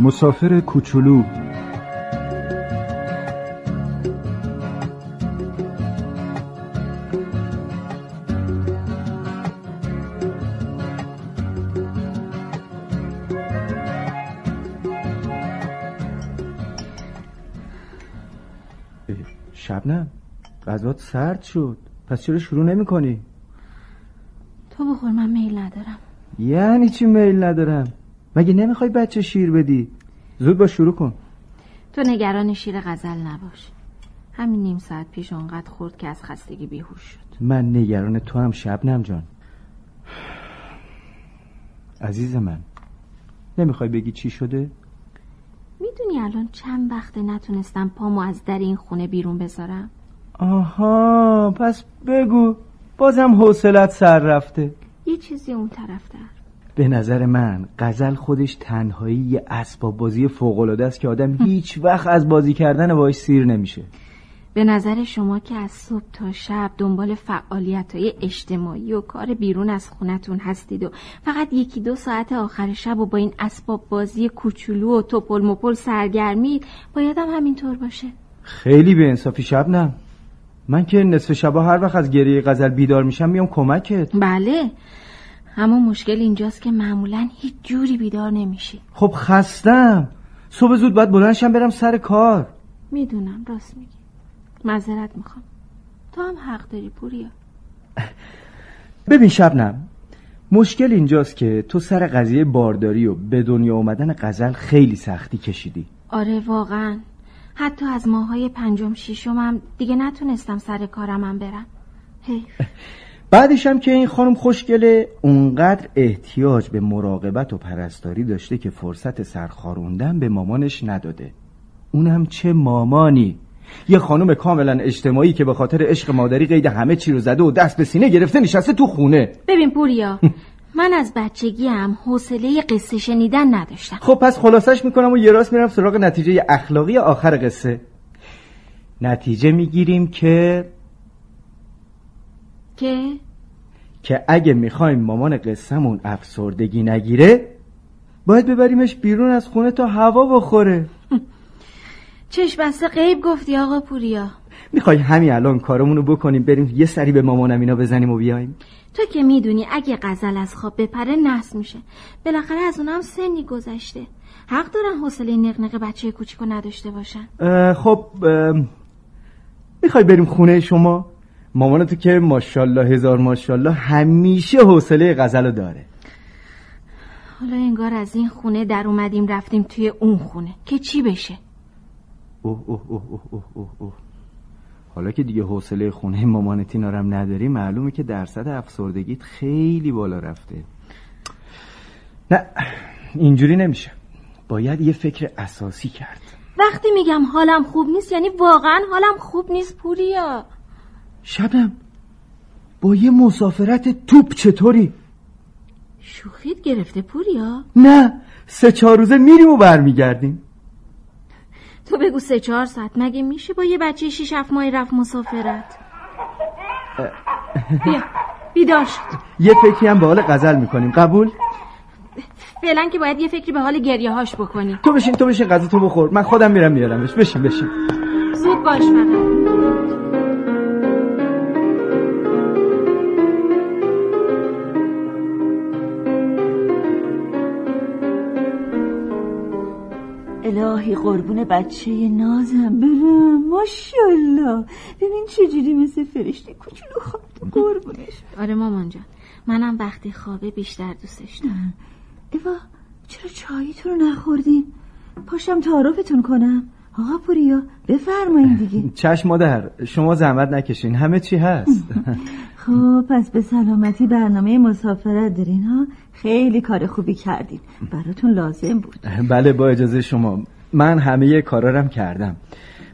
مسافر کوچولو. شبنم غذات سرد شد. پس چرا شروع نمی کنی؟ تو بخور من میل ندارم. یعنی چی میل ندارم؟ مگه نمی‌خوای بچه شیر بدی؟ زود با شروع کن. تو نگران شیر غزل نباش. همین نیم ساعت پیش اونقدر خورد که از خستگی بیهوش شد. من نگران تو هم شبنم جان. عزیز من نمی‌خوای بگی چی شده؟ می‌دونی الان چند وقته نتونستم پامو از در این خونه بیرون بذارم؟ آها پس بگو. بازم حوصلت سر رفته. یه چیزی اون طرف در. به نظر من غزل خودش تنهایی یه اسباب بازی فوق‌العاده است که آدم هیچ وقت از بازی کردن باش سیر نمیشه. به نظر شما که از صبح تا شب دنبال فعالیت های اجتماعی و کار بیرون از خونتون هستید و فقط یکی دو ساعت آخر شب و با این اسباب بازی کوچولو و توپل مپل سرگرمید باید هم همینطور باشه. خیلی به انصافی شبنم من که نصف شبا هر وقت از گریه غزل بیدار میشم میام کمکت. بله. اما مشکل اینجاست که معمولا هیچ جوری بیدار نمیشی. خب خستم. صبح زود باید بلندشم برم سر کار. می‌دونم راست میگی. معذرت می‌خوام. تو هم حق داری پوریا. ببین شبنم مشکل اینجاست که تو سر قضیه بارداری و به دنیا اومدن غزل خیلی سختی کشیدی. آره واقعا. حتی از ماهای پنجم شیشمم دیگه نتونستم سر کارمم برم. حیف بعدش هم که این خانم خوشگله اونقدر احتیاج به مراقبت و پرستاری داشته که فرصت سرخاروندن به مامانش نداده. اونم چه مامانی؟ یه خانم کاملا اجتماعی که به خاطر عشق مادری قید همه چی رو زده و دست به سینه گرفته نشسته تو خونه. ببین پوریا من از بچگی هم حوصله قصه شنیدن نداشتم. خب پس خلاصش می‌کنم و یه راست میرم سراغ نتیجه اخلاقی آخر قصه. نتیجه می‌گیریم که که که اگه می‌خوایم مامان قصهمون افسردگی نگیره باید ببریمش بیرون از خونه تا هوا بخوره. چشم بسته غیب گفتی آقا پوریا. می‌خوای همین الان کارمونو بکنیم بریم یه سری به مامانم اینا بزنیم و بیایم؟ تو که می‌دونی اگه غزل از خواب بپره نحس میشه. بالاخره از اونم سنی گذشته. حق دارن حوصله نقنق بچه کوچیکو نداشته باشن. اه، خب اه، می‌خوای بریم خونه شما؟ مامانتو که ماشاءالله هزار ماشاءالله همیشه حوصله غزلو داره. حالا انگار از این خونه در اومدیم رفتیم توی اون خونه. که چی بشه؟ اوه اوه اوه اوه اوه اوه. حالا که دیگه حوصله خونه مامانت اینا رو هم نداری معلومه که درصد افسردگیت خیلی بالا رفته. نه اینجوری نمیشه. باید یه فکر اساسی کرد. وقتی میگم حالم خوب نیست یعنی واقعا حالم خوب نیست پوریا. شبم با یه مسافرت توپ چطوری؟ شوخیت گرفته پوریا. نه سه چهار روزه میریم و برمیگردیم. تو بگو سه چهار ساعت مگه میشه با یه بچه شیش هفت ماهی رفت مسافرت؟ بیا بیدار شد یه فکری هم به حال غزل می‌کنیم قبول؟ فعلا که باید یه فکری به حال گریه هاش بکنی. تو بشین تو بشین غذا تو بخور. من خودم میرم میارمش. بشین بشین. زود باش فقط الهی قربون بچه نازم. برم ماشاءالله. ببین چجوری مثل فرشته کوچولو خواب قربونش. آره مامان جان. منم وقتی خوابه بیشتر دوستش دارم. ایوا چرا چایی تو رو نخوردین؟ پاشم تعارفتون کنم. آقا پوریا بفرمایین دیگه. چشم مادر شما زحمت نکشین. همه چی هست. خب پس به سلامتی برنامه مسافرت دارین ها؟ خیلی کار خوبی کردین. براتون لازم بود. بله با اجازه شما. من همه کارارم کردم.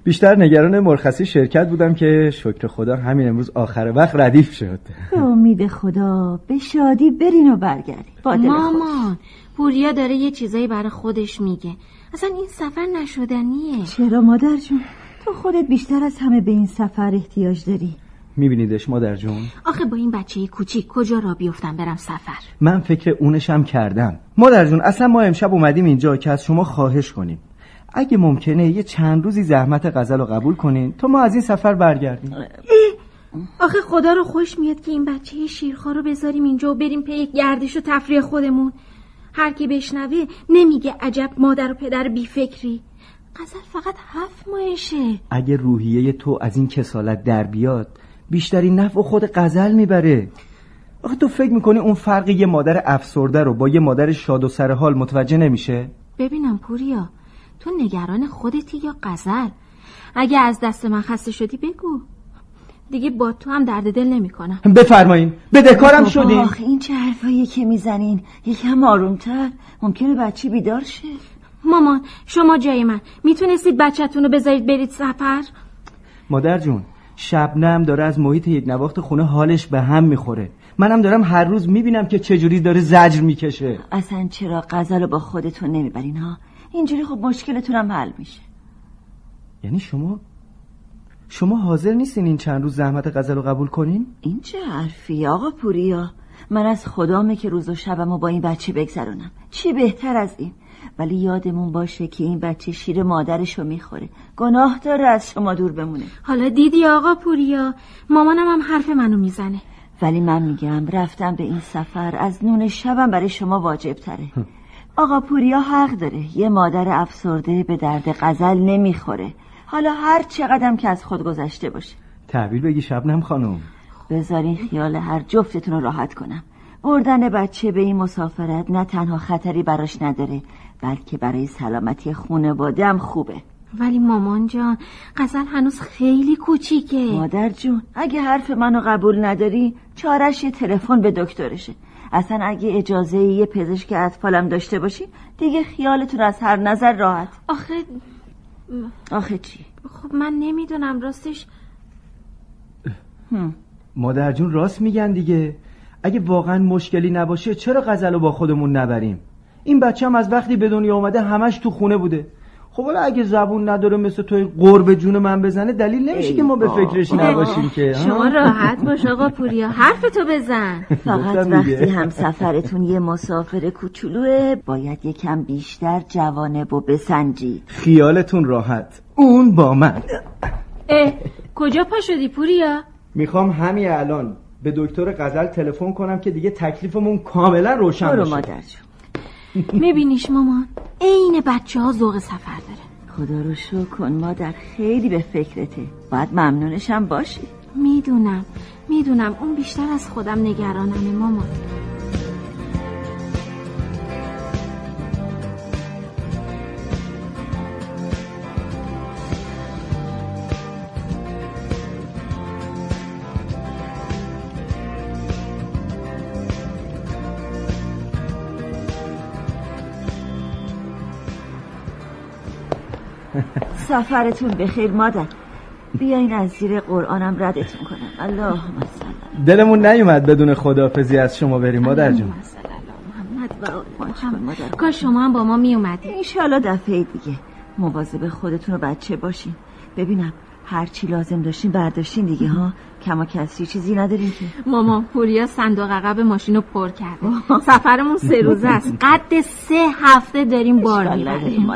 بیشتر نگران مرخصی شرکت بودم که شکر خدا همین امروز آخر وقت ردیف شد. به امید خدا به شادی برین و برگردین. مامان پوریا داره یه چیزایی برای خودش میگه. اصلا این سفر نشدنیه چرا مادر جون؟ تو خودت بیشتر از همه به این سفر احتیاج داری. میبینیدش مادر جون؟ آخه با این بچه کوچیک کجا را بیفتم برم سفر؟ من فکر اونشم کردم. مادر جون اصلا ما امشب اومدیم اینجا که از شما خواهش کنیم. اگه ممکنه یه چند روزی زحمت غزل رو قبول کنین تا ما از این سفر برگردیم. آخه خدا رو خوش میاد که این بچه شیرخوار رو بذاریم اینجا و بریم پی گردش و تفریح خودمون. هر کی بشنوه نمیگه عجب مادر و پدر بیفکری. غزل فقط هفت ماهشه. اگه روحیه تو از این کسالت در بیاد بیشترین نفع خود غزل می‌بره. آخه تو فکر می‌کنی اون فرق یه مادر افسرده رو با یه مادر شاد و سرحال متوجه نمیشه؟ ببینم پوریا تو نگران خودتی یا غزل؟ اگه از دست من خسته شدی بگو. دیگه با تو هم درد دل نمی کنم بفرمایین بدهکارم شدیم آخه این چه حرفایی که می‌زنین؟ یکم آرومتر. ممکنه بچه بیدار شه. مامان شما جای من. می‌تونستید بچهتون رو بذارید برید سفر؟ مادر جون شبنم داره از محیط یک نواخت خونه حالش به هم می‌خوره. منم دارم هر روز می‌بینم که چجوری داره زجر می‌کشه. اصلا چرا غزل رو با خودتون نمی‌برین ها؟ اینجوری خب مشکلتون هم حل میشه. یعنی شما شما حاضر نیستین این چند روز زحمت غزل رو قبول کنین؟ این چه حرفی آقا پوریا؟ من از خدامه که روز و شبم با این بچه بگذرونم. چی بهتر از این؟ ولی یادمون باشه که این بچه شیر مادرشو می‌خوره. گناه داره از شما دور بمونه. حالا دیدی آقا پوریا؟ مامانم هم حرف منو می‌زنه. ولی من میگم رفتم به این سفر از نون شبم برای شما واجب تره آقا پوریا حق داره. یه مادر افسرده به درد غزل نمی‌خوره. حالا هر چقدرم که از خود گذشته باشه. تحویل بگی شبنم خانم. بذارین خیال هر جفتتون رو راحت کنم. بردن بچه به این مسافرت نه تنها خطری براش نداره بلکه برای سلامتی خونواده هم خوبه. ولی مامان جان غزل هنوز خیلی کوچیکه. مادر جون اگه حرف منو قبول نداری چارش یه تلفن به دکترشه. اصلا اگه اجازه یه پزشک اطفالم داشته باشی دیگه خیالتون از هر نظر راحت. آخه آخه چی؟ خب من نمی‌دونم راستش مادر جون راست میگن دیگه. اگه واقعا مشکلی نباشه چرا غزل رو با خودمون نبریم؟ این بچه هم از وقتی به دنیا آمده همش تو خونه بوده. خب حالا اگه زبون نداره مثل توی قرب جون من بزنه دلیل نمیشه که ما به فکرش نباشیم که. شما راحت باش آقا پوریا. حرف تو بزن فقط. وقتی هم سفرتون یه مسافر کوچولوه باید یکم بیشتر جوانب و بسنجید. خیالتون راحت. اون با من. اه کجا پا شدی پوریا؟ می‌خوام همین الان به دکتر غزل تلفن کنم که دیگه تکلیفمون کاملا روشن برو بشه. مادر جون. میبینیش مامان عین بچه ها ذوق سفر داره. خدا رو شکر کن مادر خیلی به فکرته. باید ممنونشم باشی. می‌دونم می‌دونم. اون بیشتر از خودم نگرانمه مامان. سفرتون بخیر مادر. بیاین از زیر قرآنم ردتون کنم. اللهم صل دلمون نیومد بدون خداحافظی از شما بریم مادر جون. محمد کاش شما هم با ما میومدی. انشالله دفعه دیگه مواظب خودتون و بچه باشین. ببینم هر چی لازم داشتین برداشتین دیگه ها؟ کما کسری چیزی ندارین که. مامان پوریا صندوق عقب ماشین رو پر کرده. سفرمون سه روزه است. قد سه هفته داریم بار می‌بریم.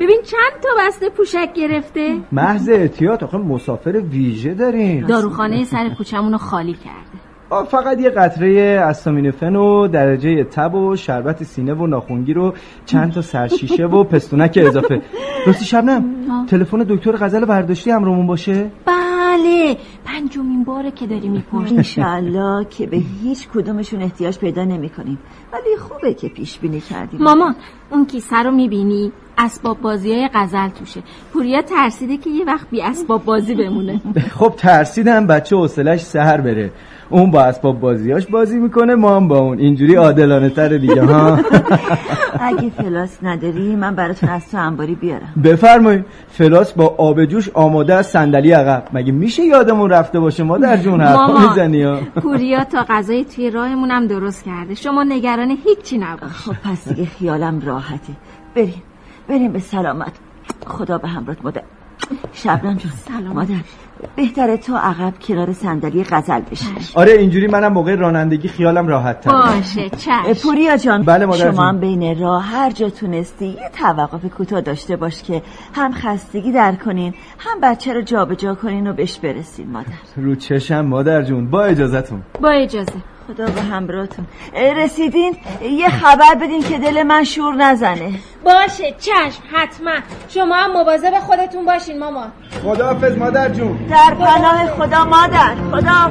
ببین چند تا بسته پوشک گرفته؟ محض احتیاط آخه مسافر ویژه داریم. داروخانه سر کوچمون رو خالی کرده. فقط یه قطره استامینوفن و درجه تب و شربت سینه و ناخونگیر و چند تا سرشیشه و پستونک اضافه. راستی شبنم تلفن دکتر غزل برداشتی همراهمون باشه؟ بله. پنجمین باره که داری می‌پرسی انشالله که به هیچ کدومشون احتیاج پیدا نمی کنیم ولی خوبه که پیش بینی کردیم. مامان اون کیسه رو می‌بینی؟ اسباب بازی های غزل توشه. پوریا ترسیده که یه وقت بی اسباب بازی بمونه. خب ترسیدم بچه حوصلش سهر بره. اون با اسباب بازیاش بازی می‌کنه ما هم با اون. اینجوری عادلانه تر دیگه ها؟ اگه فلاس نداری من براتون از تو انباری بیارم. بفرمایید. فلاس با آب جوش آماده از صندلی عقب. مگه میشه یادمون رفته باشه ما در جون حرفا مامان می‌زنی ها؟ پوریا تا غذای توی راهمون هم درست کرده. شما نگران هیچی نباش. خب پس دیگه خیالم راحته. بریم. بریم به سلامت. خدا به همراه مادر. شبنم جان. سلامت. مادر بهتره تو عقب کنار صندلی غزل بشین. آره اینجوری منم موقع رانندگی خیالم راحت تر باشه چشم. پوریا جان بله مادر شما. هم بین راه هر جا تونستی یه توقف کوتاه داشته باش که هم خستگی در کنین هم بچه رو جابجا کنین و بهش برسین مادر. رو چشم مادر جون با اجازتون. با اجازه. خدا به همراهتون. اه، رسیدین؟ یه خبر بدین که دل من شور نزنه. باشه چشم حتما. شما هم مواظب خودتون باشین مامان. خداحافظ مادر جون. در پناه خدا مادر. خدا.